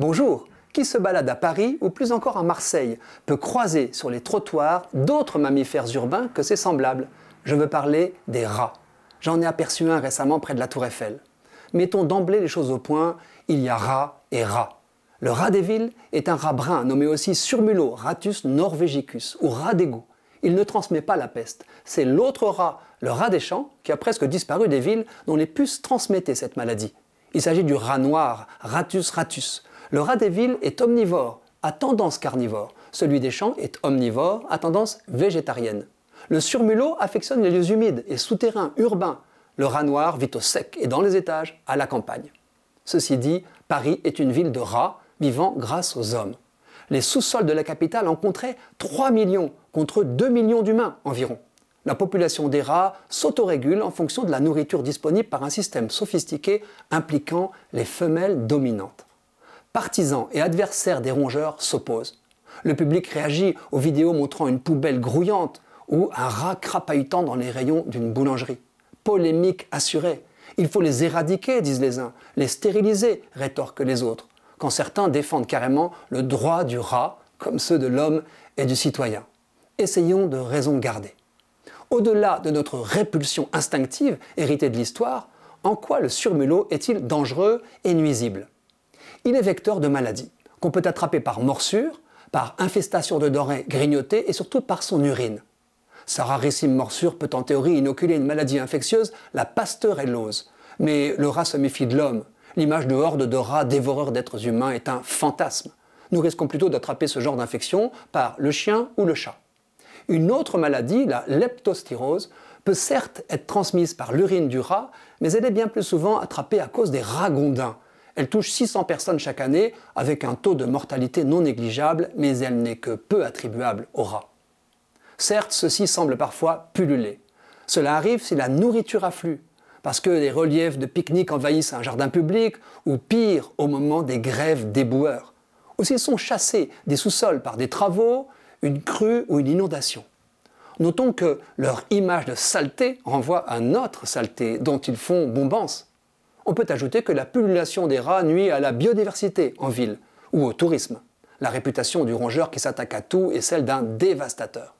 Bonjour Qui se balade à Paris ou plus encore à Marseille peut croiser sur les trottoirs d'autres mammifères urbains que ses semblables Je veux parler des rats. J'en ai aperçu un récemment près de la Tour Eiffel. Mettons d'emblée les choses au point, il y a rat et rat. Le rat des villes est un rat brun nommé aussi surmulot, Ratus norvegicus, ou rat d'égout. Il ne transmet pas la peste. C'est l'autre rat, le rat des champs, qui a presque disparu des villes, dont les puces transmettaient cette maladie. Il s'agit du rat noir, Ratus ratus. Le rat des villes est omnivore, à tendance carnivore. Celui des champs est omnivore, à tendance végétarienne. Le surmulot affectionne les lieux humides et souterrains, urbains. Le rat noir vit au sec et dans les étages, à la campagne. Ceci dit, Paris est une ville de rats vivant grâce aux hommes. Les sous-sols de la capitale en compteraient 3 millions contre 2 millions d'humains environ. La population des rats s'autorégule en fonction de la nourriture disponible par un système sophistiqué impliquant les femelles dominantes. Partisans et adversaires des rongeurs s'opposent. Le public réagit aux vidéos montrant une poubelle grouillante ou un rat crapahutant dans les rayons d'une boulangerie. Polémique assurée. Il faut les éradiquer, disent les uns, les stériliser, rétorquent les autres, quand certains défendent carrément le droit du rat, comme ceux de l'homme et du citoyen. Essayons de raison garder. Au-delà de notre répulsion instinctive héritée de l'histoire, en quoi le surmulot est-il dangereux et nuisible? Il est vecteur de maladies, qu'on peut attraper par morsure, par infestation de denrées grignotées et surtout par son urine. Sa rarissime morsure peut en théorie inoculer une maladie infectieuse, la pasteurellose. Mais le rat se méfie de l'homme. L'image de hordes de rats dévoreurs d'êtres humains est un fantasme. Nous risquons plutôt d'attraper ce genre d'infection par le chien ou le chat. Une autre maladie, la leptostyrose, peut certes être transmise par l'urine du rat, mais elle est bien plus souvent attrapée à cause des ragondins. Elle touche 600 personnes chaque année, avec un taux de mortalité non négligeable, mais elle n'est que peu attribuable aux rats. Certes, ceci semble parfois pulluler. Cela arrive si la nourriture afflue, parce que les reliefs de pique-nique envahissent un jardin public, ou pire, au moment des grèves déboueurs. Ou s'ils sont chassés des sous-sols par des travaux, une crue ou une inondation. Notons que leur image de saleté renvoie à notre saleté dont ils font bombance. On peut ajouter que la pullulation des rats nuit à la biodiversité en ville ou au tourisme. La réputation du rongeur qui s'attaque à tout est celle d'un dévastateur.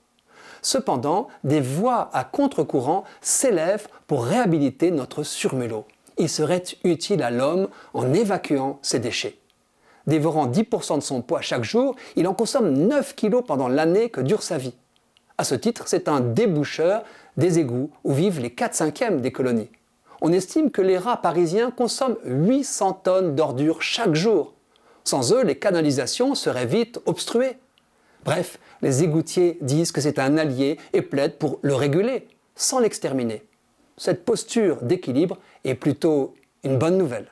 Cependant, des voix à contre-courant s'élèvent pour réhabiliter notre surmulot. Il serait utile à l'homme en évacuant ses déchets. Dévorant 10% de son poids chaque jour, il en consomme 9 kg pendant l'année que dure sa vie. À ce titre, c'est un déboucheur des égouts où vivent les 4 cinquièmes des colonies. On estime que les rats parisiens consomment 800 tonnes d'ordures chaque jour. Sans eux, les canalisations seraient vite obstruées. Bref, les égoutiers disent que c'est un allié et plaident pour le réguler, sans l'exterminer. Cette posture d'équilibre est plutôt une bonne nouvelle.